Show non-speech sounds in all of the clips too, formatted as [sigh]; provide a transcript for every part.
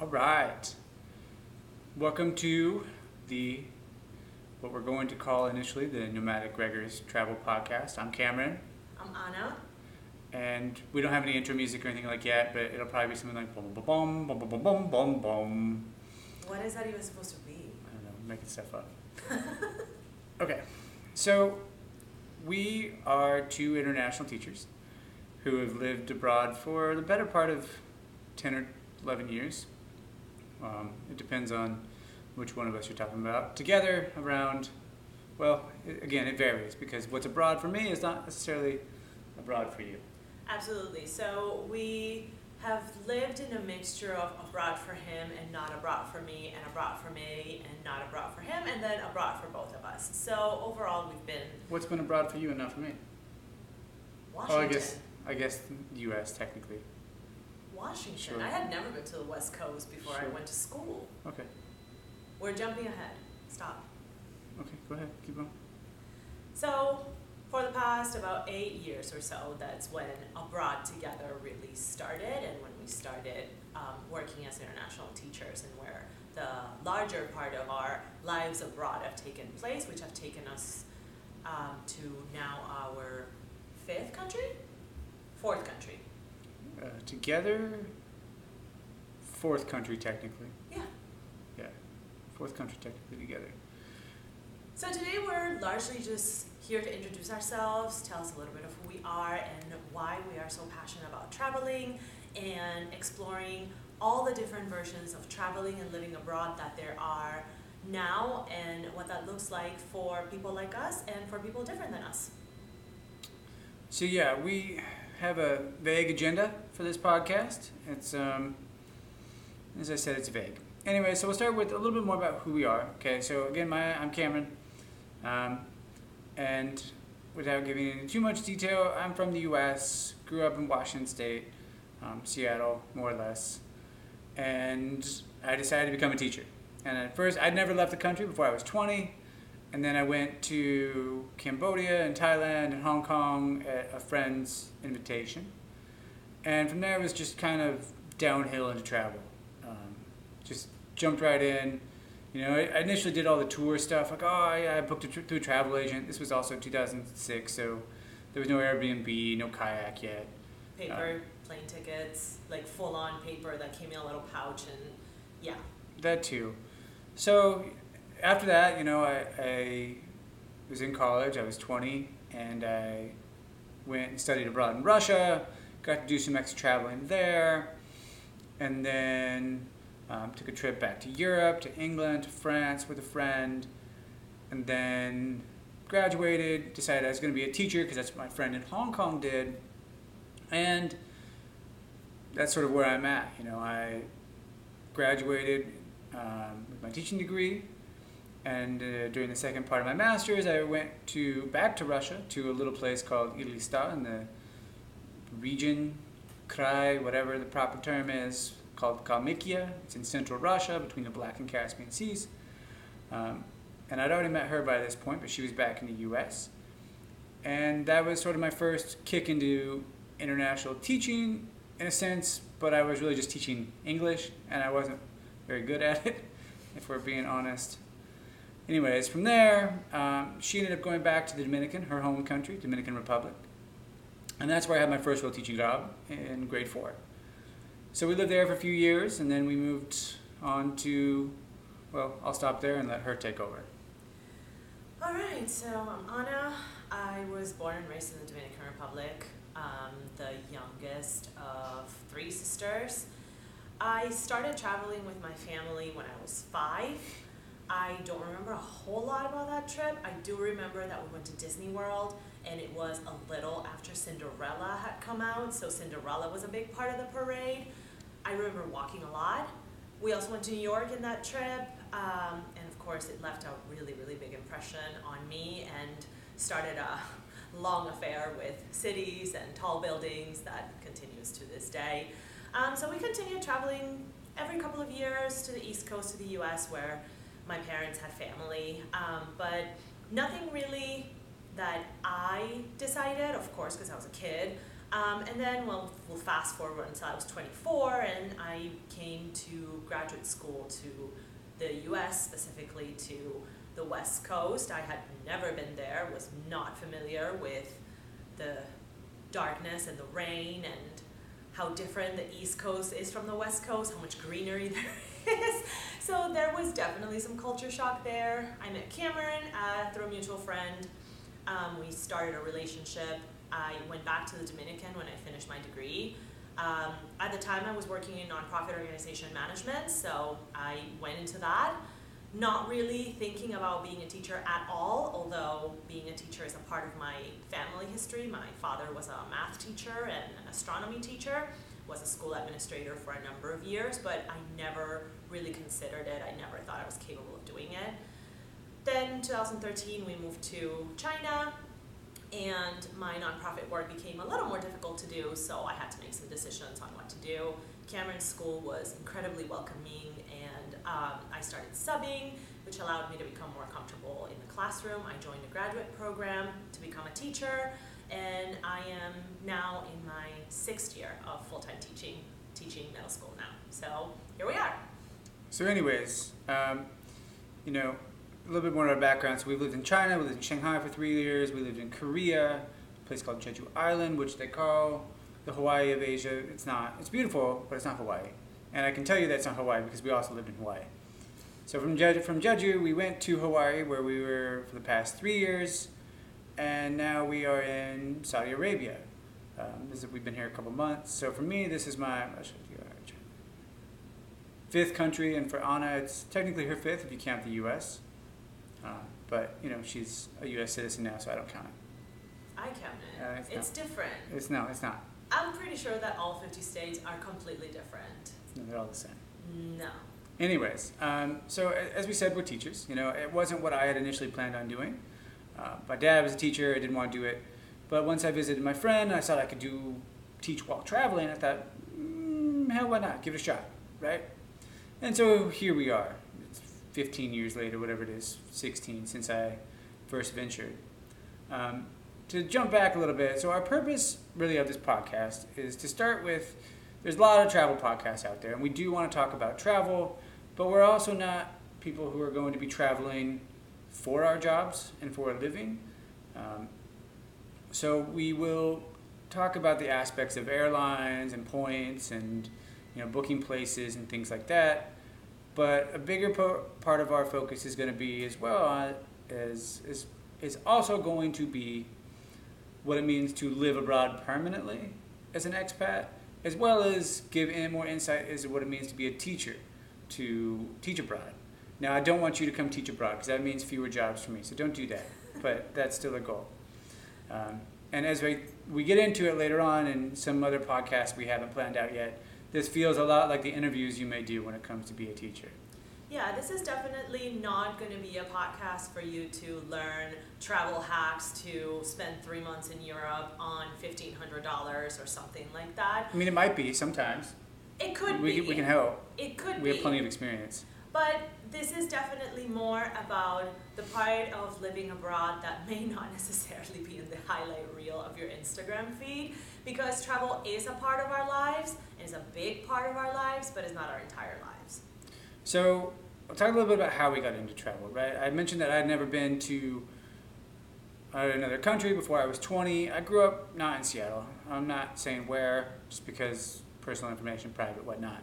All right. Welcome to the what we're going to call initially the Nomadic Gregors Travel Podcast. I'm Cameron, I'm Anna. and we don't have any intro music or anything like yet, but it'll probably be something like boom, boom, boom, boom, boom, boom, boom, boom. What is that even supposed to be? I don't know, making stuff up. [laughs] okay, so we are two international teachers who have lived abroad for the better part of 10 or 11 years. Um, it depends on which one of us you're talking about. Together, around, well, i again, it varies because what's abroad for me is not necessarily abroad for you. Absolutely. So we have lived in a mixture of abroad for him and not abroad for me, and abroad for me and not abroad for him, and then abroad for both of us. So overall, we've been What's been abroad for you and not for me? Washington. Oh, I guess, I guess the U.S. technically. Washington. Sure. I had never been to the West Coast before I went to school. Okay, We're jumping ahead. Stop. okay, go ahead, keep going. So, for the past about eight years or so, that's when Abroad Together really started, and when we started um, working as international teachers, and where the larger part of our lives abroad have taken place, which have taken us um, to now our fifth country, fourth country. Uh, together, fourth country technically. Yeah. Yeah, fourth country technically together. So today we're largely just here to introduce ourselves, tell us a little bit of who we are and why we are so passionate about traveling and exploring all the different versions of traveling and living abroad that there are now and what that looks like for people like us and for people different than us. So yeah, we have a vague agenda for this podcast. It's um, as I said, it's vague. Anyway, so we'll start with a little bit more about who we are. Okay, so again, I'm Cameron, um, and without giving into too much detail, I'm from the U.S. Grew up in Washington State, um, Seattle, more or less, and I decided to become a teacher. And at first, I'd never left the country before I was 20. And then I went to Cambodia and Thailand and Hong Kong at a friend's invitation. And from there, it was just kind of downhill into travel. Um, just jumped right in. You know, I initially did all the tour stuff, like, oh, yeah, I booked it tr- through a travel agent. This was also 2006, so there was no Airbnb, no kayak yet. Paper, plane tickets, like full on paper that came in a little pouch and yeah. That too. So after that, you know, I, I was in college. I was 20, and I went and studied abroad in Russia. Got to do some extra traveling there, and then um, took a trip back to Europe, to England, to France with a friend, and then graduated. Decided I was going to be a teacher because that's what my friend in Hong Kong did, and that's sort of where I'm at. You know, I graduated um, with my teaching degree. And uh, during the second part of my master's, I went to back to Russia to a little place called Elista in the region, Krai, whatever the proper term is, called Kalmykia. It's in central Russia between the Black and Caspian Seas. Um, and I'd already met her by this point, but she was back in the U.S. And that was sort of my first kick into international teaching, in a sense, but I was really just teaching English, and I wasn't very good at it, [laughs] if we're being honest. Anyways, from there, um, she ended up going back to the Dominican, her home country, Dominican Republic. And that's where I had my first real teaching job in grade four. So we lived there for a few years, and then we moved on to, well, I'll stop there and let her take over. All right, so I'm Anna. I was born and raised in the Dominican Republic, um, the youngest of three sisters. I started traveling with my family when I was five. I don't remember a whole lot about that trip. I do remember that we went to Disney World, and it was a little after Cinderella had come out, so Cinderella was a big part of the parade. I remember walking a lot. We also went to New York in that trip, um, and of course, it left a really, really big impression on me and started a [laughs] long affair with cities and tall buildings that continues to this day. Um, so we continued traveling every couple of years to the East Coast of the U.S., where my parents had family, um, but nothing really that I decided, of course, because I was a kid. Um, and then, well, we'll fast forward until I was 24, and I came to graduate school to the U.S., specifically to the West Coast. I had never been there, was not familiar with the darkness and the rain and how different the East Coast is from the West Coast, how much greenery [laughs] there [laughs] So there was definitely some culture shock there. I met Cameron uh, through a mutual friend. Um, we started a relationship. I went back to the Dominican when I finished my degree. Um, at the time, I was working in nonprofit organization management, so I went into that, not really thinking about being a teacher at all, although being a teacher is a part of my family history. My father was a math teacher and an astronomy teacher, was a school administrator for a number of years, but I never really considered it. I never thought I was capable of doing it. Then 2013, we moved to China, and my nonprofit work became a little more difficult to do, so I had to make some decisions on what to do. Cameron's school was incredibly welcoming, and um, I started subbing, which allowed me to become more comfortable in the classroom. I joined a graduate program to become a teacher, and I am now in my sixth year of full-time teaching, teaching middle school now. So here we are. So, anyways, um, you know, a little bit more of our background. So, we've lived in China, we lived in Shanghai for three years, we lived in Korea, a place called Jeju Island, which they call the Hawaii of Asia. It's not. It's beautiful, but it's not Hawaii. And I can tell you that's not Hawaii because we also lived in Hawaii. So from Jeju, from Jeju, we went to Hawaii, where we were for the past three years, and now we are in Saudi Arabia. Um, this is, we've been here a couple months. So for me, this is my fifth country, and for Anna, it's technically her fifth if you count the U.S. Uh, but you know, she's a U.S. citizen now, so I don't count it. I count it. Uh, it's it's different. It's no, it's not. I'm pretty sure that all 50 states are completely different. No, they're all the same. No. Anyways, um, so as we said, we're teachers. You know, it wasn't what I had initially planned on doing. Uh, my dad was a teacher. I didn't want to do it, but once I visited my friend, I thought I could do teach while traveling. I thought, mm, hell, why not? Give it a shot, right? And so here we are. It's 15 years later, whatever it is, 16 since I first ventured. Um, to jump back a little bit, so our purpose really of this podcast is to start with there's a lot of travel podcasts out there, and we do want to talk about travel, but we're also not people who are going to be traveling for our jobs and for a living. Um, so we will talk about the aspects of airlines and points and you know booking places and things like that. But a bigger po- part of our focus is going to be as well uh, as is is also going to be what it means to live abroad permanently as an expat, as well as give in more insight as to what it means to be a teacher, to teach abroad. Now, I don't want you to come teach abroad because that means fewer jobs for me, so don't do that. But that's still a goal. Um, and as we, we get into it later on in some other podcasts we haven't planned out yet, this feels a lot like the interviews you may do when it comes to be a teacher. Yeah, this is definitely not going to be a podcast for you to learn travel hacks to spend three months in Europe on $1,500 or something like that. I mean, it might be sometimes. It could we, be. we can help. It could We be. We have plenty of experience. But this is definitely more about the part of living abroad that [laughs] may not necessarily be in the highlight reel of your Instagram feed because travel is a part of our lives is a big part of our lives, but it's not our entire lives. So, I'll talk a little bit about how we got into travel, right? I mentioned that I'd never been to uh, another country before I was 20. I grew up not in Seattle. I'm not saying where, just because personal information, private, whatnot.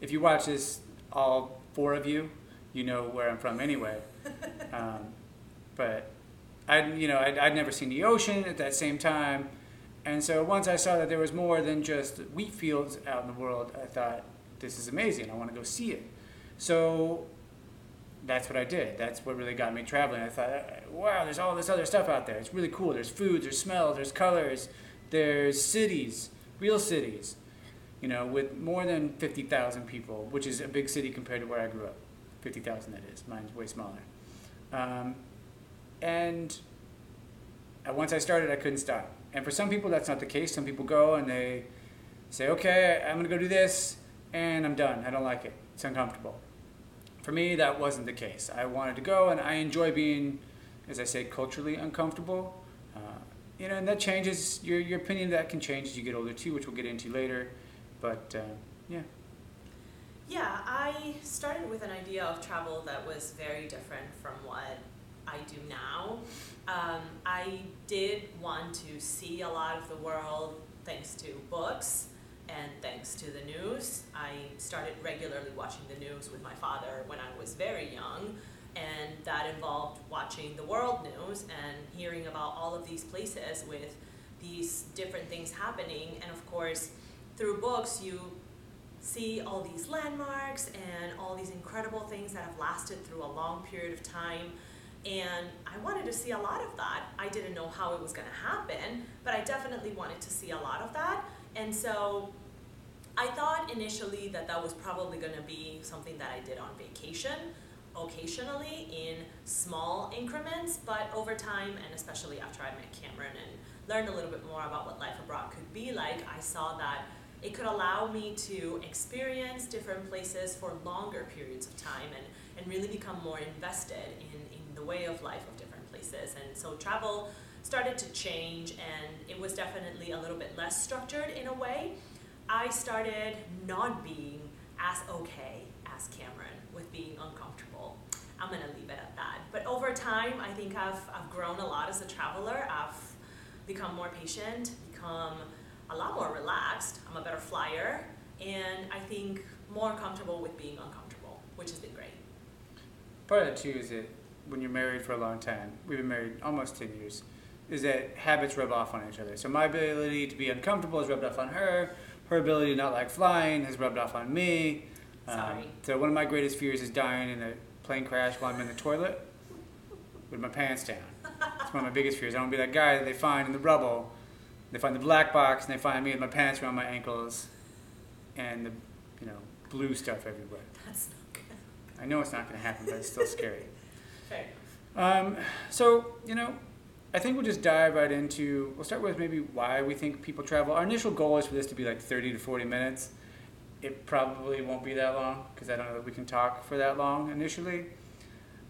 If you watch this, all four of you, you know where I'm from anyway. [laughs] Um, but I, you know, I'd, I'd never seen the ocean at that same time, and so once I saw that there was more than just wheat fields out in the world, I thought, this is amazing. I want to go see it. So that's what I did. That's what really got me traveling. I thought, wow, there's all this other stuff out there. It's really cool. There's foods, there's smells, there's colors, there's cities, real cities, you know, with more than 50,000 people, which is a big city compared to where I grew up. 50,000, that is. Mine's way smaller. Um, and uh, once I started, I couldn't stop. And for some people, that's not the case. Some people go and they say, okay, I'm going to go do this, and I'm done. I don't like it. It's uncomfortable. For me, that wasn't the case. I wanted to go, and I enjoy being, as I say, culturally uncomfortable. Uh, you know, and that changes your your opinion. That can change as you get older too, which we'll get into later. But uh, yeah. I started with an idea of travel that was very different from what I do now. Um, I did want to see a lot of the world thanks to books and thanks to the news. I started regularly watching the news with my father when I was very young, and that involved watching the world news and hearing about all of these places with these different things happening. And of course, through books, you see all these landmarks and all these incredible things that have lasted through a long period of time. And I wanted to see a lot of that. I didn't know how it was going to happen, but I definitely wanted to see a lot of that. And so I thought initially that that was probably going to be something that I did on vacation, occasionally in small increments, but over time, and especially after I met Cameron and learned a little bit more about what life abroad could be like, I saw that it could allow me to experience different places for longer periods of time and, and really become more invested in, in the way of life of different places. And so travel started to change and it was definitely a little bit less structured in a way. I started not being as okay as Cameron with being uncomfortable. I'm gonna leave it at that. But over time, I think I've, I've grown a lot as a traveler. I've become more patient, become a lot more relaxed. I'm a better flyer, and I think more comfortable with being uncomfortable, which has been great. Part of that too is that when you're married for a long time, we've been married almost 10 years, is that habits rub off on each other. So my ability to be uncomfortable has rubbed off on her. Her ability to not like flying has rubbed off on me. Um, Sorry. so one of my greatest fears is dying in a plane crash while I'm in the toilet with my pants down. It's one of my biggest fears. I don't want to be that guy that they find in the rubble they find the black box and they find me with my pants around my ankles and the, you know, blue stuff everywhere. That's not good. I know it's not going to happen, but it's still scary. [laughs] Fair. Um, so, you know, I think we'll just dive right into, we'll start with maybe why we think people travel. Our initial goal is for this to be like 30 to 40 minutes. It probably won't be that long because I don't know that we can talk for that long initially.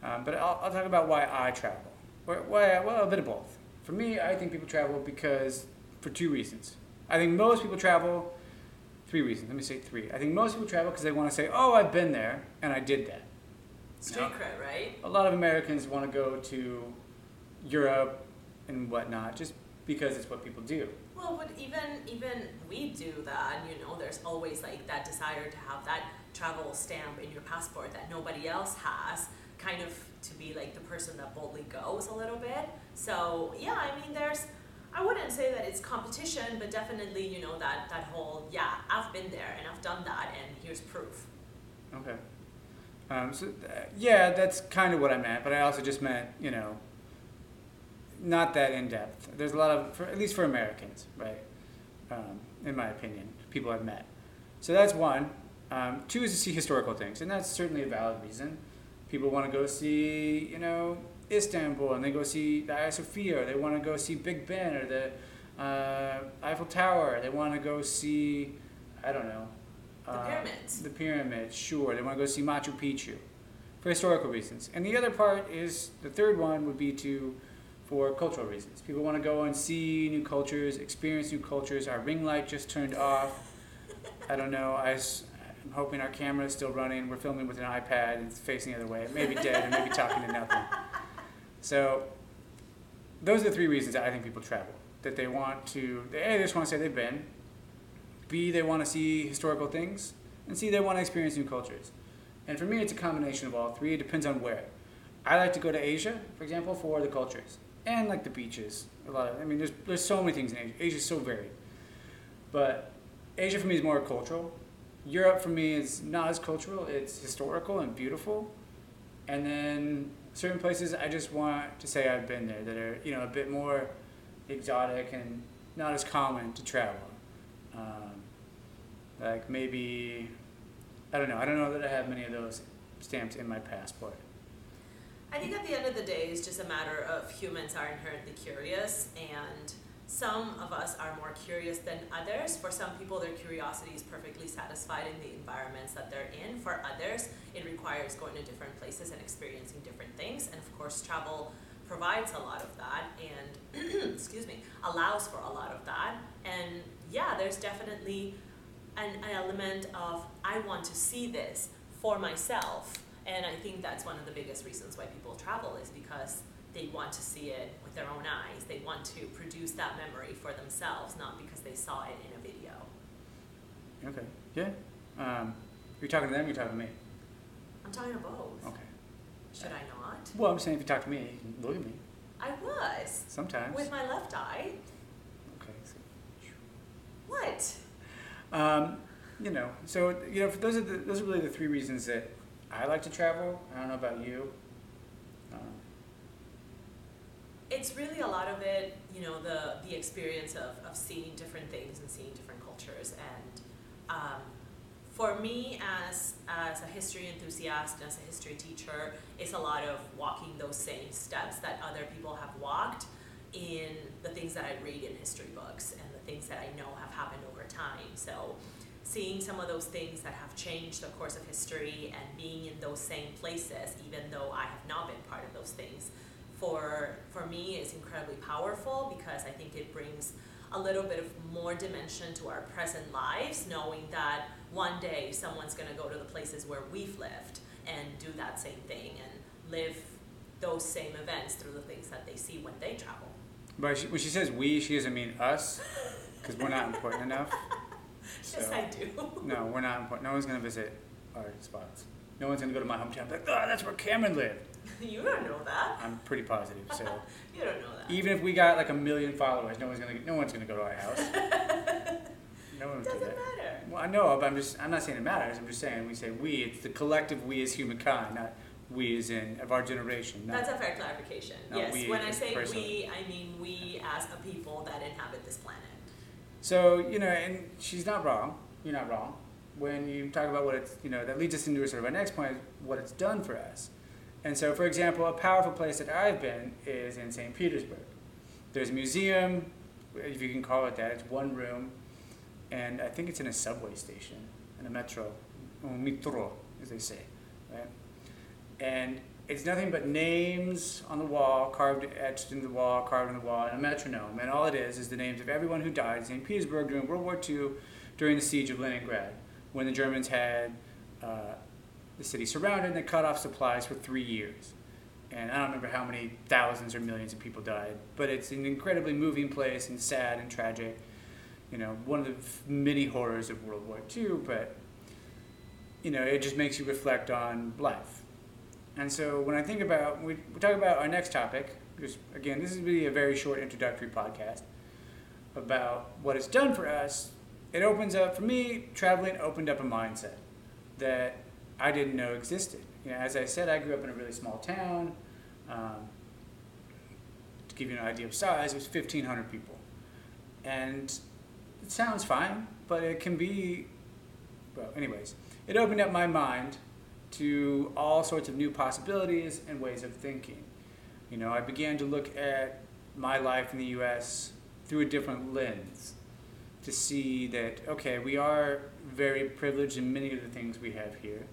Um, but I'll, I'll talk about why I travel. Or why, well, a bit of both. For me, I think people travel because for two reasons. I think most people travel, three reasons. Let me say three. I think most people travel because they want to say, oh, I've been there and I did that. Street cred, right? A lot of Americans want to go to Europe and whatnot just because it's what people do. Well, but even even we do that. You know, there's always like that desire to have that travel stamp in your passport that nobody else has, kind of to be like the person that boldly goes a little bit. So yeah, I mean, there's I wouldn't say that it's competition, but definitely, you know, that, that whole, yeah, I've been there and I've done that and here's proof. Okay. Um, so, uh, yeah, that's kind of what I meant, but I also just meant, you know, not that in depth. There's a lot of, for, at least for Americans, right? Um, in my opinion, people I've met. So that's one. Um, two is to see historical things, and that's certainly a valid reason. People want to go see, you know, Istanbul and they go see the Hagia Sophia, they want to go see Big Ben or the uh, Eiffel Tower. They want to go see, I don't know. The uh, pyramids. The pyramids, sure. They want to go see Machu Picchu for historical reasons. And the other part is, the third one would be to, for cultural reasons. People want to go and see new cultures, experience new cultures. Our ring light just turned off. I don't know. I, I'm hoping our camera is still running. We're filming with an iPad and it's facing the other way. It may be dead and maybe talking to nothing. So those are the three reasons I think people travel. That they want to, A, they just want to say they've been. B, they want to see historical things. And C, they want to experience new cultures. And for me, it's a combination of all three. It depends on where. I like to go to Asia, for example, for the cultures and like the beaches. A lot of, I mean, there's there's so many things in Asia. Asia's so varied. But Asia for me is more cultural. Europe for me is not as cultural. It's historical and beautiful. And then certain places I just want to say I've been there that are you know a bit more exotic and not as common to travel. Um, like maybe I don't know. I don't know that I have many of those stamps in my passport. I think at the end of the day, it's just a matter of humans are inherently curious and some of us are more curious than others. For some people, their curiosity is perfectly satisfied in the environments that they're in. For others, it requires going to different places and experiencing different things. And of course, travel provides a lot of that and [clears throat] excuse me allows for a lot of that and yeah there's definitely an, element of i want to see this for myself and i think that's one of the biggest reasons why people travel is because they want to see it with their own eyes they want to produce that memory for themselves not because they saw it in a video Okay. Yeah. Um, you're talking to them. You're talking to me. i'm talking to both Okay. should i not Well, I'm saying if you talk to me, you can look at me i was sometimes. with my left eye okay. So, what um, you know, so you know, those are the, those are really the three reasons that I like to travel. I don't know about you. Um, it's really a lot of it, you know, the the experience of, of seeing different things and seeing different cultures. And um, for me, as as a history enthusiast and as a history teacher, it's a lot of walking those same steps that other people have walked in the things that I read in history books and the things that I know have happened over time. So seeing some of those things that have changed the course of history and being in those same places, even though I have not been part of those things, for for me is incredibly powerful because I think it brings a little bit of more dimension to our present lives, knowing that one day someone's going to go to the places where we've lived and do that same thing and live those same events through the things that they see when they travel. but she, when she says we, she doesn't mean us, because we're not important enough. [laughs] Yes, I do. No, we're not important. No one's gonna visit our spots. No one's gonna go to my hometown. Like, oh, that's where Cameron lived. [laughs] you don't know that. I'm pretty positive. So [laughs] You don't know that. even if we got like a million followers, no one's gonna no one's gonna go to our house. [laughs] No one would do Doesn't that. matter. Well, I know, but I'm just I'm not saying it matters. I'm just saying we say we. It's the collective we as humankind, not we as in of our generation. Not, That's a fair clarification. Not yes, we when I as say person. we, I mean we as a people that inhabit this planet. So you know, and she's not wrong. You're not wrong. When you talk about what it's, you know, that leads us into sort of our next point, what it's done for us. And so, for example, a powerful place that I've been is in St. Petersburg. There's a museum, if you can call it that. It's one room, and I think it's in a subway station, in a metro, or metro, as they say, right? And it's nothing but names on the wall, carved, etched into the wall, carved on the wall, and a metronome. And all it is is the names of everyone who died in St. Petersburg during World War II, during the siege of Leningrad, when the Germans had uh, the city surrounded and they cut off supplies for three years. And I don't remember how many thousands or millions of people died, but it's an incredibly moving place and sad and tragic. You know, one of the many horrors of World War II, but you know, it just makes you reflect on life. And so when I think about, we, we talk about our next topic, because again, this is really a very short introductory podcast about what it's done for us. It opens up, for me, traveling opened up a mindset that I didn't know existed. You know, as I said, I grew up in a really small town. Um, to give you an idea of size, it was 1,500 people. And it sounds fine, but it can be, well, anyways, it opened up my mind to all sorts of new possibilities and ways of thinking. You know, I began to look at my life in the US through a different lens to see that, okay, we are very privileged in many of the things we have here.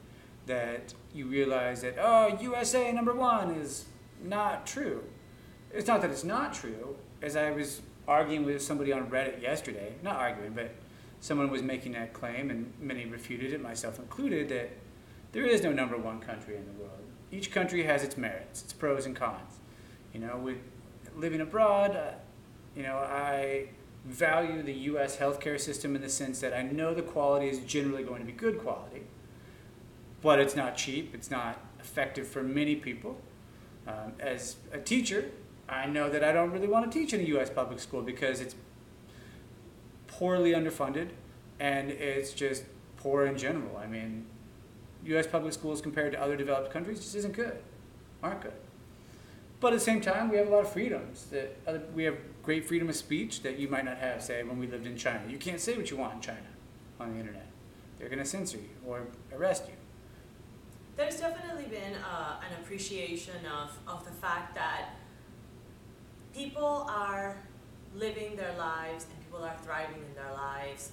That you realize that, oh, USA number one is not true. It's not that it's not true. As I was arguing with somebody on Reddit yesterday, not arguing, but someone was making that claim, and many refuted it, myself included, that there is no number one country in the world. Each country has its merits, its pros and cons. You know, with living abroad, uh, you know, I value the U.S. healthcare system in the sense that I know the quality is generally going to be good quality, but it's not cheap. It's not effective for many people. Um, as a teacher, I know that I don't really want to teach in a U.S. public school because it's poorly underfunded and it's just poor in general. I mean, U.S. public schools compared to other developed countries just isn't good, aren't good. But at the same time, we have a lot of freedoms. That other, we have great freedom of speech that you might not have, say, when we lived in China. You can't say what you want in China on the internet. They're going to censor you or arrest you. There's definitely been uh, an appreciation of, of the fact that people are living their lives and people are thriving in their lives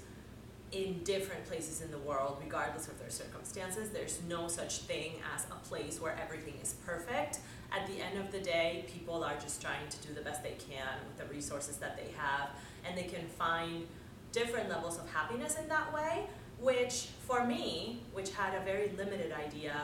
in different places in the world, regardless of their circumstances. There's no such thing as a place where everything is perfect. At the end of the day, people are just trying to do the best they can with the resources that they have, and they can find different levels of happiness in that way, which for me, which had a very limited idea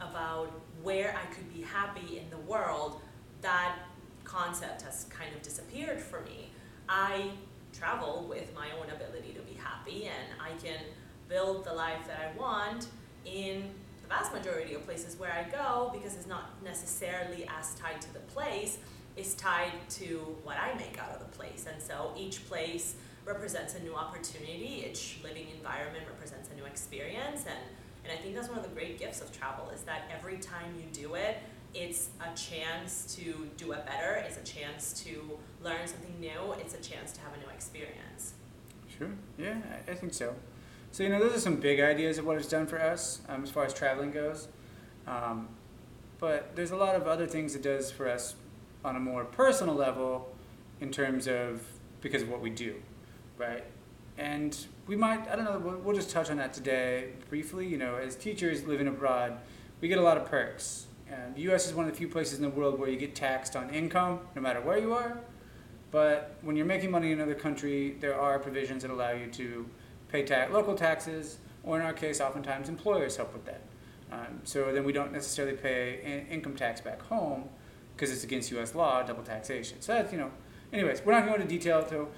about where I could be happy in the world, that concept has kind of disappeared for me. I travel with my own ability to be happy and I can build the life that I want in the vast majority of places where I go because it's not necessarily as tied to the place, it's tied to what I make out of the place. And so each place represents a new opportunity, each living environment represents a new experience and and I think that's one of the great gifts of travel is that every time you do it, it's a chance to do it better, it's a chance to learn something new, it's a chance to have a new experience. Sure. Yeah, I, think so. So, you know, those are some big ideas of what it's done for us um, as far as traveling goes. Um, but there's a lot of other things it does for us on a more personal level in terms of because of what we do, right? And we might, I don't know, we'll, we'll just touch on that today briefly. You know, as teachers living abroad, we get a lot of perks. And the U.S. is one of the few places in the world where you get taxed on income, no matter where you are. But when you're making money in another country, there are provisions that allow you to pay ta- local taxes, or in our case, oftentimes employers help with that. Um, so then we don't necessarily pay in- income tax back home because it's against U.S. law, double taxation. So that's you know. Anyways, we're not going to into detail. So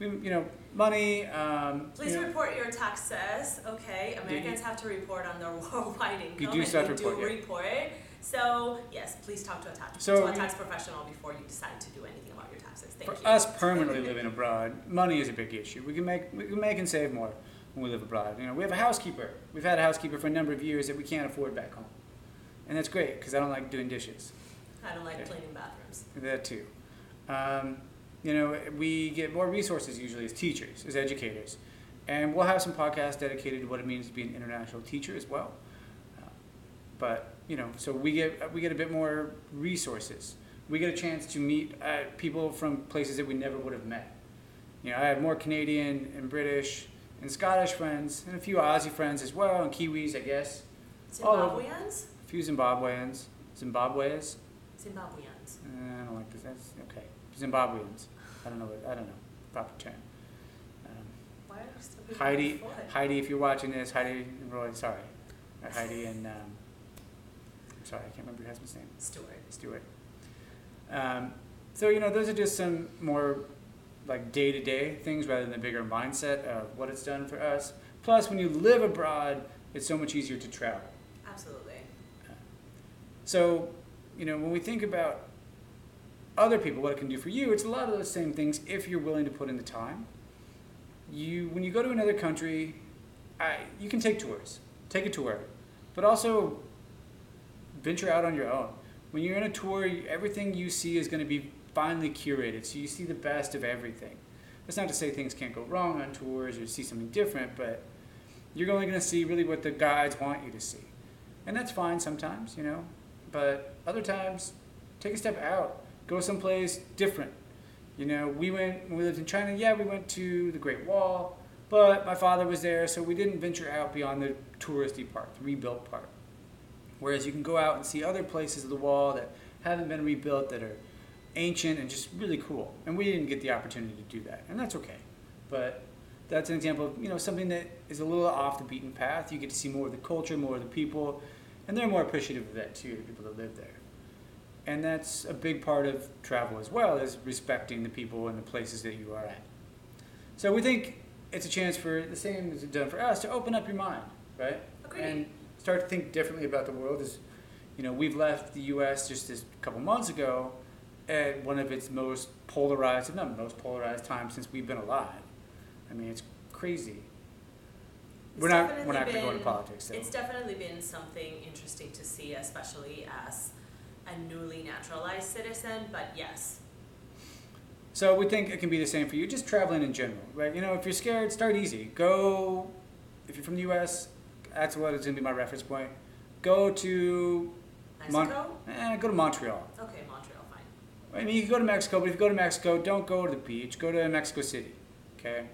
you know, money. Um, Please you know, report your taxes, okay? Americans have to report on their [laughs] worldwide income. You do and to report, do yeah. report. So, yes, please talk to a tax, So- to a tax professional before you decide to do anything about your taxes. Thank For you. us permanently living abroad, money is a big issue. We can make we can make and save more when we live abroad. You know, we have a housekeeper. We've had a housekeeper for a number of years that we can't afford back home, and that's great because I don't like doing dishes. I don't like Okay. cleaning bathrooms. That too. Um, you know, we get more resources usually as teachers, as educators, and we'll have some podcasts dedicated to what it means to be an international teacher as well. Uh, but you know, so we get we get a bit more resources. We get a chance to meet uh, people from places that we never would have met. You know, I have more Canadian and British and Scottish friends, and a few Aussie friends as well, and Kiwis, I guess. Zimbabweans? A few Zimbabweans, Zimbabweans. Zimbabweans. Uh, I don't like this. That's okay. Zimbabweans. I don't know. What, I don't know proper term. Um, Why are you Heidi. Heidi, if you're watching this, Heidi and Roy, sorry, or Heidi [laughs] and um, I'm sorry, I can't remember your husband's name. Stuart. Stewart. Um, so you know, those are just some more like day-to-day things rather than the bigger mindset of what it's done for us. Plus, when you live abroad, it's so much easier to travel. Absolutely. So, you know, when we think about other people, what it can do for you, it's a lot of those same things if you're willing to put in the time. You, when you go to another country, I, you can take tours, take a tour, but also venture out on your own. When you're in a tour, everything you see is going to be finely curated, so you see the best of everything. That's not to say things can't go wrong on tours or see something different, but you're only going to see really what the guides want you to see. And that's fine sometimes, you know, but other times, take a step out, go someplace different. You know, we went when we lived in China. Yeah, we went to the Great Wall, but my father was there, so we didn't venture out beyond the touristy part, the rebuilt part. Whereas you can go out and see other places of the wall that haven't been rebuilt that are ancient and just really cool. And we didn't get the opportunity to do that, and that's okay. But that's an example of you know something that is a little off the beaten path. You get to see more of the culture, more of the people, and they're more appreciative of that too. The people that live there, and that's a big part of travel as well is respecting the people and the places that you are at. So we think it's a chance for the same as it's done for us to open up your mind, right? Agreed. And start to think differently about the world. is you know, we've left the U.S. just this couple months ago at one of its most polarized, if not most polarized times since we've been alive. I mean, it's crazy. It's we're not we're not going to go into politics. It's definitely been something interesting to see, especially as a newly naturalized citizen, but yes. So we think it can be the same for you, just traveling in general, right? You know, if you're scared, start easy. Go, if you're from the U.S., that's what is going to be my reference point. Go to, Mon- Mexico? eh, go to Montreal. Okay, Montreal, fine. I mean, you can go to Mexico, but if you go to Mexico, don't go to the beach. Go to Mexico City, okay?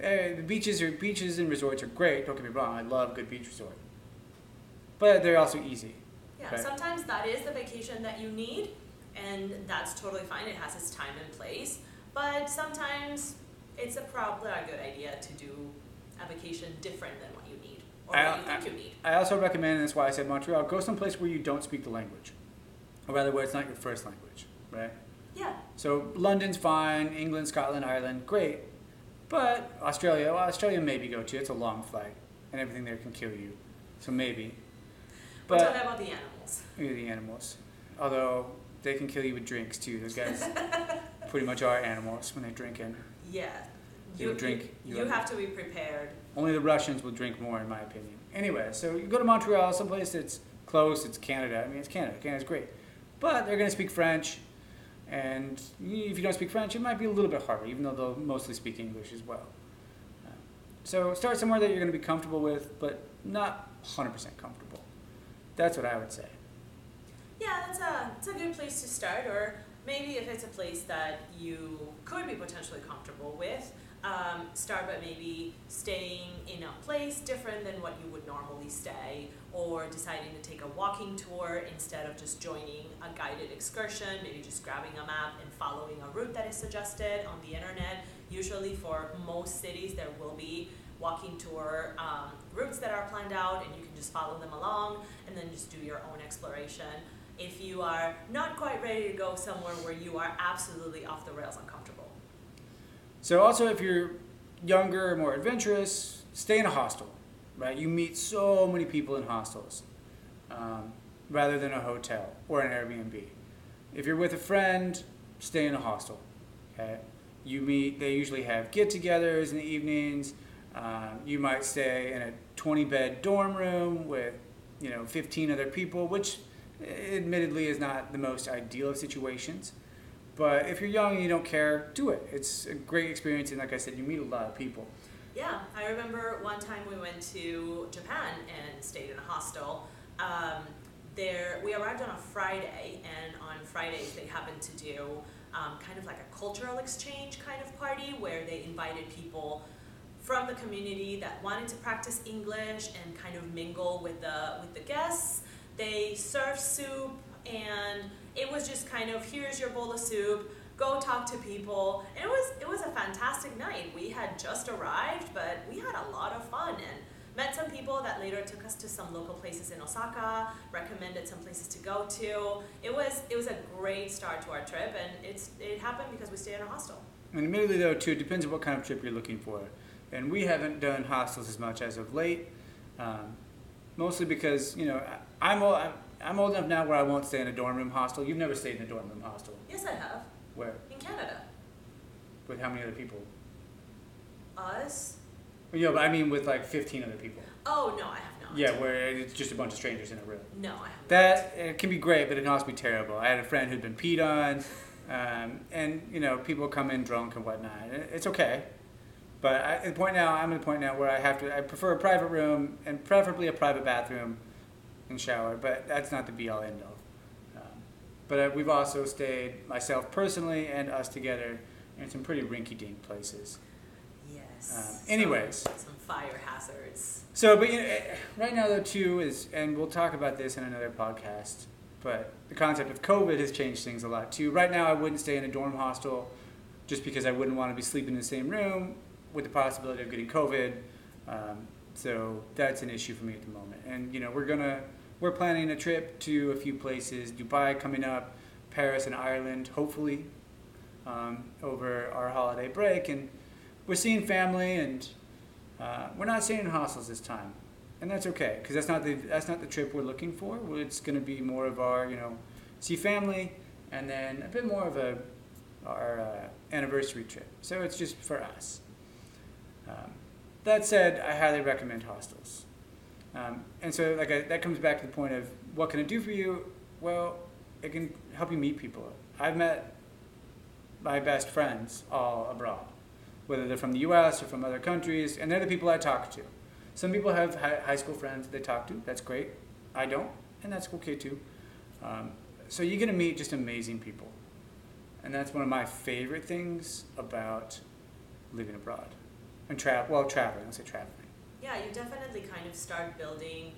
eh, the beaches are beaches and resorts are great. Don't get me wrong. I love good beach resort, but they're also easy. Yeah, Right. sometimes that is the vacation that you need, and that's totally fine. It has its time and place. But sometimes it's a probably a good idea to do a vacation different than what you need or what you think I- you need. I also recommend, and that's why I said Montreal, go someplace where you don't speak the language, or rather, where it's not your first language, right? Yeah, So London's fine, England, Scotland, Ireland, great, but Australia, well, Australia maybe go to. It's a long flight, and everything there can kill you, so maybe. We're But talking about the animals. maybe the animals, although they can kill you with drinks too. Those guys [laughs] pretty much are animals when they're drinking. Yeah, You you drink- You, you- have to be prepared. Only the Russians will drink more, in my opinion. Anyway, so you go to Montreal, someplace that's close. It's Canada. I mean, it's Canada. Canada's great, but they're going to speak French, and if you don't speak French, it might be a little bit harder, even though they'll mostly speak English as well. Um, So start somewhere that you're going to be comfortable with, but not 100% comfortable. That's what I would say. Yeah, that's a it's a good place to start. Or maybe if it's a place that you could be potentially comfortable with, um, start by maybe staying in a place different than what you would normally stay, or deciding to take a walking tour instead of just joining a guided excursion. Maybe just grabbing a map and following a route that is suggested on the internet. Usually, for most cities, there will be walking tour um, routes that are planned out, and you can just follow them along and then just do your own exploration. If you are not quite ready to go somewhere where you are absolutely off the rails uncomfortable. So also, if you're younger, more adventurous, stay in a hostel. Right, you meet so many people in hostels, um, rather than a hotel or an Airbnb. If you're with a friend, stay in a hostel. Okay, you meet. They usually have get-togethers in the evenings. Um, you might stay in a 20-bed dorm room with, you know, 15 other people, which, admittedly, is not the most ideal of situations. But if you're young and you don't care, do it. It's a great experience, and like I said, you meet a lot of people. Yeah, I remember one time we went to Japan and stayed in a hostel. Um, there, we arrived on a Friday, and on Fridays they happened to do um, kind of like a cultural exchange kind of party where they invited people from the community that wanted to practice English and kind of mingle with the with the guests. They served soup, and it was just kind of here's your bowl of soup go talk to people. And it was it was a fantastic night. We had just arrived, but we had a lot of fun and met some people that later took us to some local places in Osaka, recommended some places to go to. It was it was a great start to our trip and it's it happened because we stayed in a hostel. And admittedly, though, too, it depends on what kind of trip you're looking for. And we haven't done hostels as much as of late, um, mostly because you know I- I'm old, I'm, I'm old enough now where I won't stay in a dorm room hostel. You've never stayed in a dorm room hostel. Yes, I have. Where? In Canada. With how many other people? Us? Well, yeah, but I mean with like 15 other people. Oh no, I have not. Yeah, where it's just a bunch of strangers in a room. No, I haven't. That it can be great, but it can also be terrible. I had a friend who'd been peed on, [laughs] um, and you know people come in drunk and whatnot. It's okay, but I, at the point now, I'm at the point now where I have to. I prefer a private room and preferably a private bathroom and shower, but that's not the be all end all. Um, but uh, we've also stayed myself personally and us together in some pretty rinky dink places. Yes. Um, Some- anyways. some fire hazards. So, but you know, eh, right now though too is, and we'll talk about this in another podcast. But the concept of COVID has changed things a lot too. Right now, I wouldn't stay in a dorm hostel, just because I wouldn't want to be sleeping in the same room with the possibility of getting COVID. Um, so that's an issue for me at the moment. And you know, we're gonna we're planning a trip to a few places. Dubai coming up, Paris and Ireland, hopefully, um, over our holiday break, and we're seeing family and. Uh, we're not staying in hostels this time, and that's okay because that's not the that's not the trip we're looking for. It's to be more of our you know see family, and then a bit more of a our uh, anniversary trip. So it's just for us. Um, that said, I highly recommend hostels, um, and so like I, that comes back to the point of what can it do for you? Well, it can help you meet people. I've met my best friends all abroad whether they're from the U.S. or from other countries, and they're the people I talk to. Some people have hi- high school friends they talk to. That's great. I don't, and that's okay too. Um, so you're gonna meet just amazing people, and that's one of my favorite things about living abroad. And travel. Well, traveling. I'll say traveling. Yeah, you definitely kind of start building.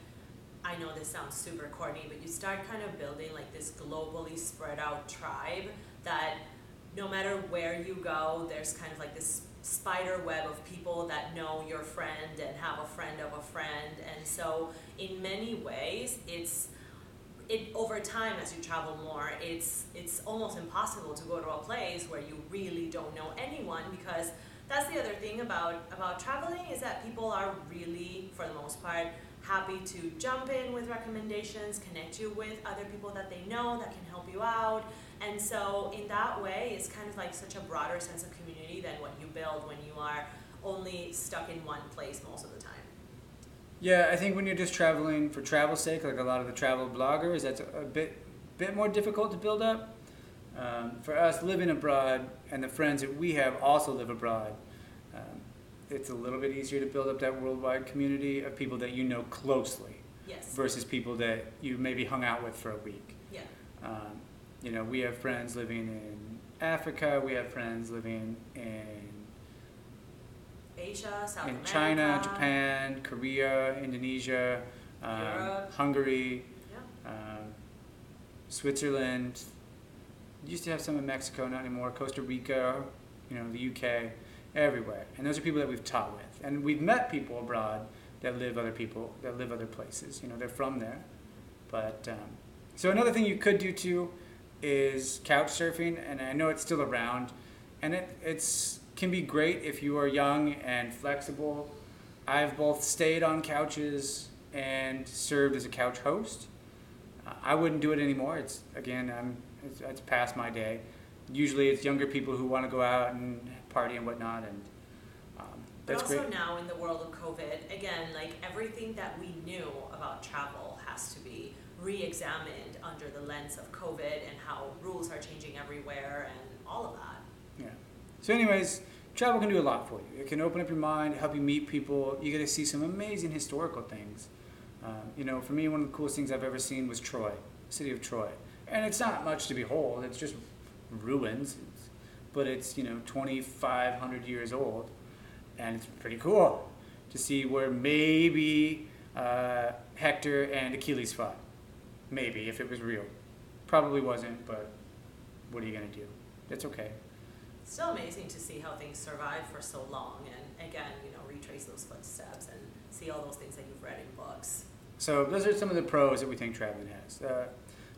I know this sounds super corny, but you start kind of building like this globally spread out tribe that no matter where you go, there's kind of like this spider web of people that know your friend and have a friend of a friend. And so, in many ways, it's it over time as you travel more, it's it's almost impossible to go to a place where you really don't know anyone because that's the other thing about about traveling is that people are really, for the most part, happy to jump in with recommendations, connect you with other people that they know that can help you out. And so in that way, it's kind of like such a broader sense of community than what you build when you are only stuck in one place most of the time. Yeah, I think when you're just traveling for travel's sake, like a lot of the travel bloggers, that's a bit bit more difficult to build up. Um, for us living abroad and the friends that we have also live abroad, um, it's a little bit easier to build up that worldwide community of people that you know closely Yes. versus people that you maybe hung out with for a week. Yeah. Um, you know, we have friends living in Africa, we have friends living in Asia, South in America. China, Japan, Korea, Indonesia, um. Hungary, Yeah. um, Switzerland. Used to have some in Mexico, not anymore. Costa Rica, you know, the UK, everywhere. And those are people that we've taught with, and we've met people abroad that live other people that live other places. You know, they're from there. But um, so another thing you could do too is couch surfing, and I know it's still around, and it it's can be great if you are young and flexible. I've both stayed on couches and served as a couch host. Uh, I wouldn't do it anymore. It's again, I'm it's, it's past my day. Usually, it's younger people who want to go out and party and whatnot, and um, But that's also great. now in the world of COVID, again, like everything that we knew about travel has to be re-examined under the lens of COVID and how rules are changing everywhere and all of that. Yeah. So, anyways, travel can do a lot for you. It can open up your mind, help you meet people. You get to see some amazing historical things. Um, you know, for me, one of the coolest things I've ever seen was Troy, the city of Troy. And it's not much to behold. It's just ruins, it's, but it's you know 2,500 years old, and it's pretty cool to see where maybe uh, Hector and Achilles fought. Maybe if it was real, probably wasn't. But what are you gonna do? It's okay. It's still amazing to see how things survive for so long and again, you know, retrace those footsteps and see all those things that you've read in books. So those are some of the pros that we think traveling has. Uh,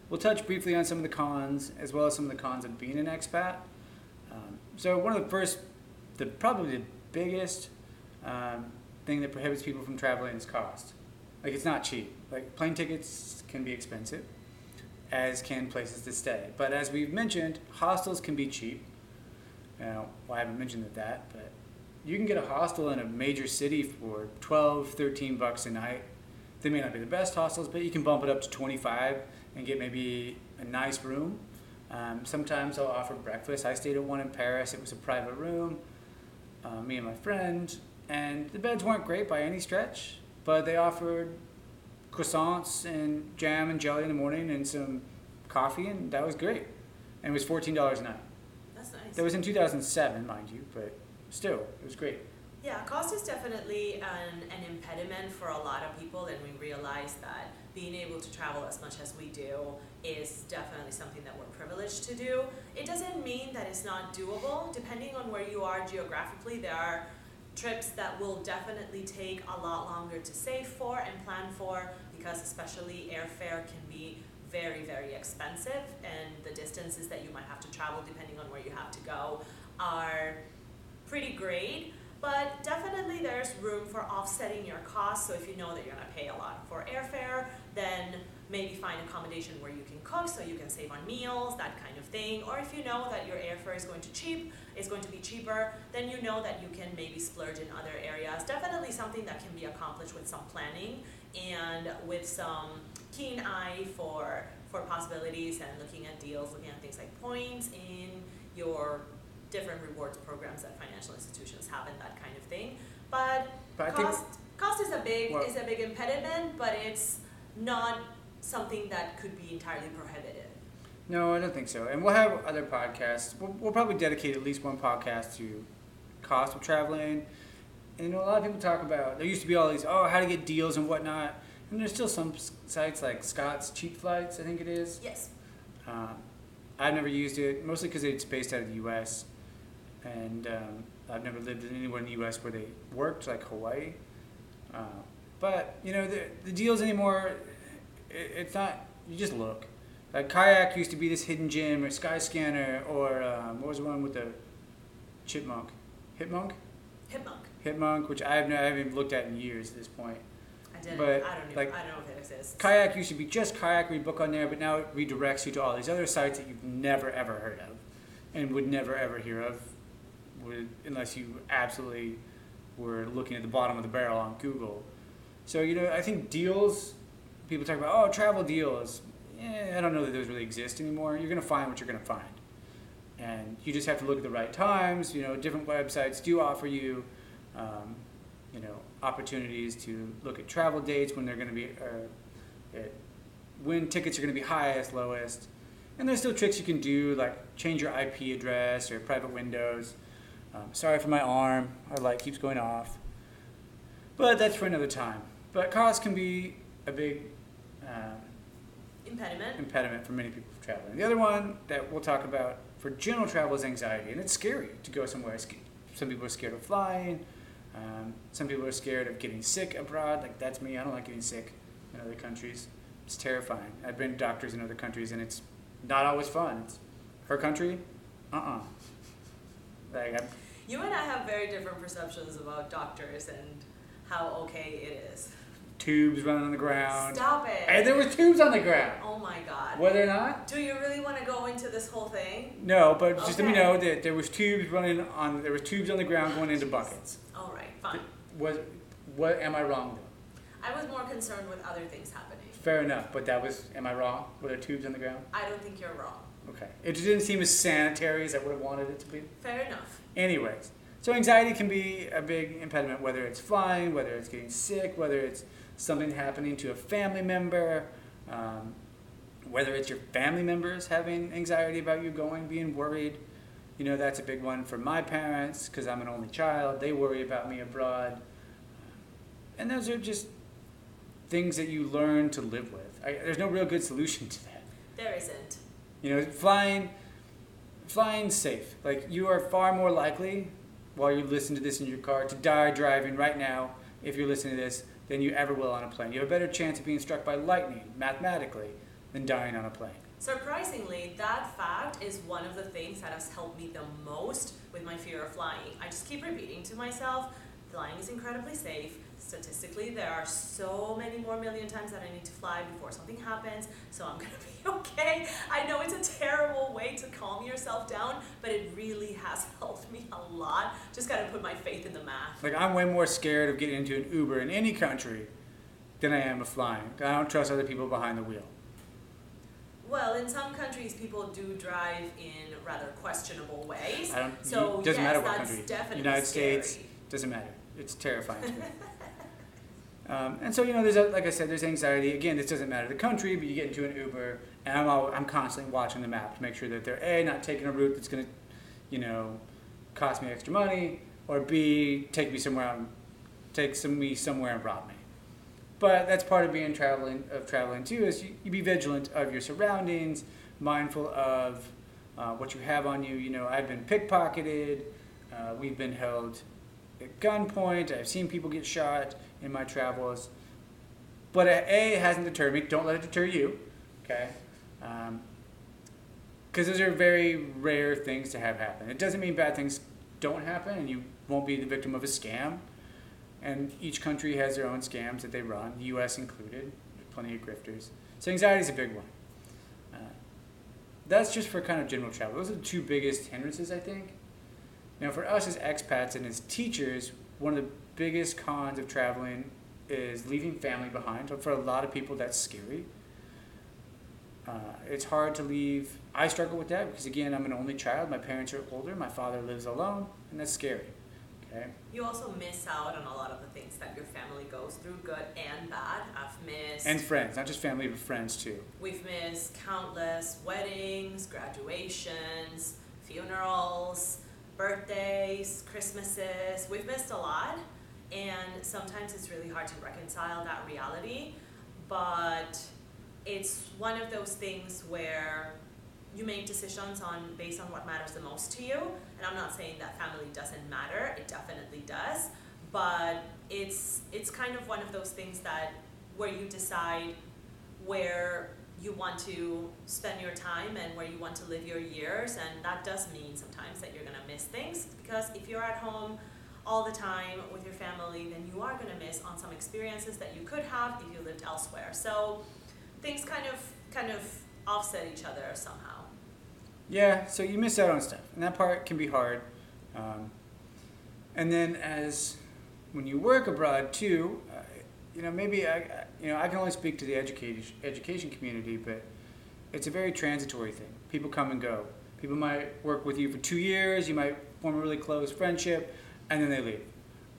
we'll touch briefly on some of the cons, as well as some of the cons of being an expat. Um, so one of the first, the probably the biggest um, thing that prohibits people from traveling is cost. Like it's not cheap. Like plane tickets can be expensive, as can places to stay. But as we've mentioned, hostels can be cheap. Now, well, I haven't mentioned that, that, but you can get a hostel in a major city for 12, 13 bucks a night. They may not be the best hostels, but you can bump it up to 25 and get maybe a nice room. Um, sometimes they'll offer breakfast. I stayed at one in Paris. It was a private room, uh, me and my friend, and the beds weren't great by any stretch, but they offered croissants and jam and jelly in the morning and some coffee, and that was great. And it was $14 a night. That's nice. That was in 2007, mind you, but still, it was great. Yeah, cost is definitely an, an impediment for a lot of people, and we realize that being able to travel as much as we do is definitely something that we're privileged to do. It doesn't mean that it's not doable. Depending on where you are geographically, there are trips that will definitely take a lot longer to save for and plan for because, especially, airfare can be very, very expensive, and the distances that you might have to travel, depending on where you have to go, are pretty great. But definitely there's room for offsetting your costs. So if you know that you're gonna pay a lot for airfare, then maybe find accommodation where you can cook so you can save on meals, that kind of thing. Or if you know that your airfare is going to cheap, is going to be cheaper, then you know that you can maybe splurge in other areas. Definitely something that can be accomplished with some planning and with some keen eye for for possibilities and looking at deals, looking at things like points in your different rewards programs that financial institutions have and that kind of thing. But, But cost cost is a big Well- is a big impediment, but it's not something that could be entirely prohibitive. No, I don't think so. And we'll have other podcasts. We'll, we'll probably dedicate at least one podcast to cost of traveling. And you know, a lot of people talk about there used to be all these oh how to get deals and whatnot, and there's still some sites like Scott's Cheap Flights, I think it is. Yes. Um, I've never used it mostly because it's based out of the U.S. and um, I've never lived anywhere in the U.S. where they worked like Hawaii. Uh, but you know the the deals anymore, it, it's not. You just look. Like kayak used to be this hidden gem or Skyscanner or um, what was the one with the chipmunk, Hipmunk, Hipmunk. Hipmunk, which I have no, I haven't even looked at in years at this point. I didn't. But, I don't even. like, I don't know if it exists. Kayak used to be just kayak you book on there, but now it redirects you to all these other sites that you've never ever heard of, and would never ever hear of, would, unless you absolutely were looking at the bottom of the barrel on Google. So you know, I think deals. People talk about oh travel deals. Eh, I don't know that those really exist anymore. You're gonna find what you're gonna find, and you just have to look at the right times. You know, different websites do offer you. Um, you know, opportunities to look at travel dates when they're going to be, uh, when tickets are going to be highest, lowest. And there's still tricks you can do, like change your IP address or private windows. Um, sorry for my arm, our light keeps going off. But that's for another time. But cost can be a big um, Impediment. impediment for many people traveling. The other one that we'll talk about for general travel is anxiety, and it's scary to go somewhere. Some people are scared of flying. Um, some people are scared of getting sick abroad. Like that's me. I don't like getting sick in other countries. It's terrifying. I've been to doctors in other countries, and it's not always fun. It's her country, uh uh Like I'm, You and I have very different perceptions about doctors and how okay it is. tubes running on the ground. Stop it. And there was tubes on the ground. oh my god. Were there not? Do you really want to go into this whole thing? No, but just let me know that there was tubes running on. There was tubes on the ground going into buckets. All right, fine. Was what? Am I wrong? Though? I was more concerned with other things happening. Fair enough, but that was. Am I wrong? Were there tubes on the ground? I don't think you're wrong. Okay. It just didn't seem as sanitary as I would have wanted it to be. Fair enough. Anyways, so anxiety can be a big impediment, whether it's flying, whether it's getting sick, whether it's something happening to a family member, um, whether it's your family members having anxiety about you going, being worried. You know, that's a big one for my parents because I'm an only child. They worry about me abroad. And those are just things that you learn to live with. I, there's no real good solution to that. There isn't. You know, flying, flying safe. Like you are far more likely, while you listen to this in your car, to die driving right now if you're listening to this than you ever will on a plane. You have a better chance of being struck by lightning, mathematically, than dying on a plane. Surprisingly, that fact is one of the things that has helped me the most with my fear of flying. I just keep repeating to myself, flying is incredibly safe. Statistically, there are so many more million times that I need to fly before something happens, so I'm [laughs] gonna be okay. I know it's a terrible way to calm yourself down, but it really has [laughs] helped me a lot. Just gotta put my faith in the math. Like I'm way more scared of getting into an Uber in any country than I am of flying. I don't trust other people behind the wheel. Well, in some countries, people do drive in rather questionable ways. I don't. So doesn't yes, matter what country. United scary. States doesn't matter. It's terrifying to me. [laughs] Um, and so you know, there's a, like I said, there's anxiety. Again, this doesn't matter the country, but you get into an Uber, and I'm all, I'm constantly watching the map to make sure that they're a not taking a route that's gonna, you know, cost me extra money, or b take me somewhere and take some me somewhere and rob me. But that's part of being traveling of traveling too is you, you be vigilant of your surroundings, mindful of uh, what you have on you. You know, I've been pickpocketed. Uh, we've been held at gunpoint. I've seen people get shot in my travels. But A, hasn't deterred me. Don't let it deter you. Okay? Because those are very rare things to have happen. It doesn't mean bad things don't happen and you won't be the victim of a scam. And each country has their own scams that they run, the US included. Plenty of grifters. So anxiety is a big one. Uh, that's just for kind of general travel. Those are the two biggest hindrances, I think. Now, for us as expats and as teachers, one of the biggest cons of traveling is leaving family behind. For a lot of people, that's scary. Uh, it's hard to leave. I struggle with that because, again, I'm an only child. My parents are older. My father lives alone, and that's scary. Okay. You also miss out on a lot of the things that your family goes through, good and bad. I've missed. And friends, not just family, but friends too. We've missed countless weddings, graduations, funerals, birthdays, Christmases. We've missed a lot. And sometimes it's really hard to reconcile that reality. But it's one of those things where you make decisions on based on what matters the most to you. And I'm not saying that family doesn't matter; it definitely does. But it's it's kind of one of those things that where you decide where you want to spend your time and where you want to live your years and that does mean sometimes that you're going to miss things because if you're at home all the time with your family then you are going to miss on some experiences that you could have if you lived elsewhere so things kind of kind of offset each other somehow Yeah, so you miss out on stuff, and that part can be hard. Um, and then as when you work abroad too, uh, you know maybe I, you know I can only speak to the education education community, but it's a very transitory thing. People come and go. People might work with you for two years. You might form a really close friendship, and then they leave.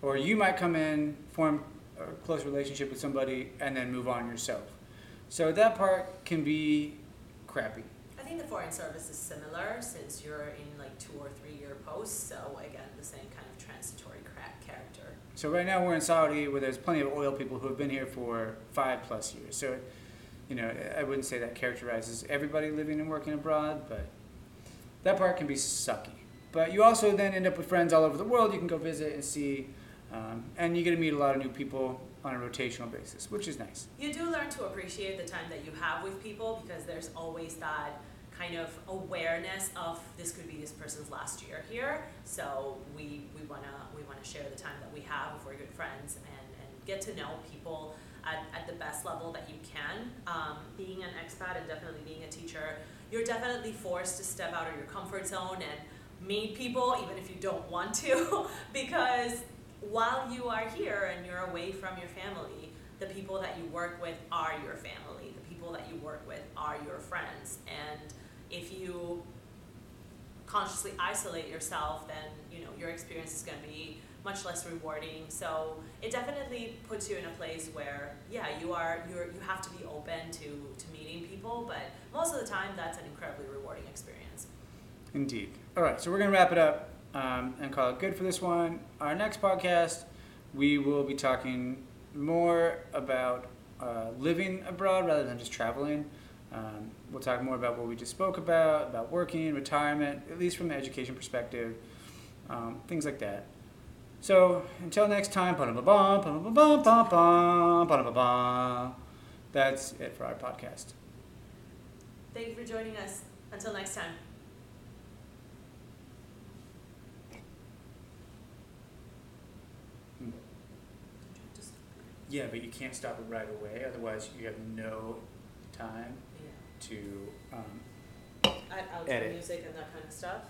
Or you might come in, form a close relationship with somebody, and then move on yourself. So that part can be crappy. i think the foreign service is similar since you're in like two or three year posts so again the same kind of transitory character So right now we're in Saudi where there's plenty of oil people who have been here for five plus years. So, you know, I wouldn't say that characterizes everybody living and working abroad, but that part can be sucky. But you also then end up with friends all over the world you can go visit and see, um, and you get to meet a lot of new people on a rotational basis, which is nice. You do learn to appreciate the time that you have with people because there's always that kind of awareness of this could be this person's last year here. So we, we wanna we wanna share the time that we have if we're good friends and, and get to know people at, at the best level that you can. Um, being an expat and definitely being a teacher, you're definitely forced to step out of your comfort zone and meet people even if you don't want to [laughs] because while you are here and you're away from your family, the people that you work with are your family. The people that you work with are your friends. And if you consciously isolate yourself, then you know your experience is going to be much less rewarding. So it definitely puts you in a place where, yeah, you are you're you have to be open to to meeting people, but most of the time that's an incredibly rewarding experience. Indeed. All right, so we're going to wrap it up um, and call it good for this one. Our next podcast, we will be talking more about uh, living abroad rather than just traveling. Um, we'll talk more about what we just spoke about, about working, retirement, at least from the education perspective, um, things like that. So until next time, that's it for our podcast. Thank you for joining us. Until next time. Just, Yeah, but you can't stop it right away, otherwise you have no time yeah. to um, Add outro Edit. music and that kind of stuff.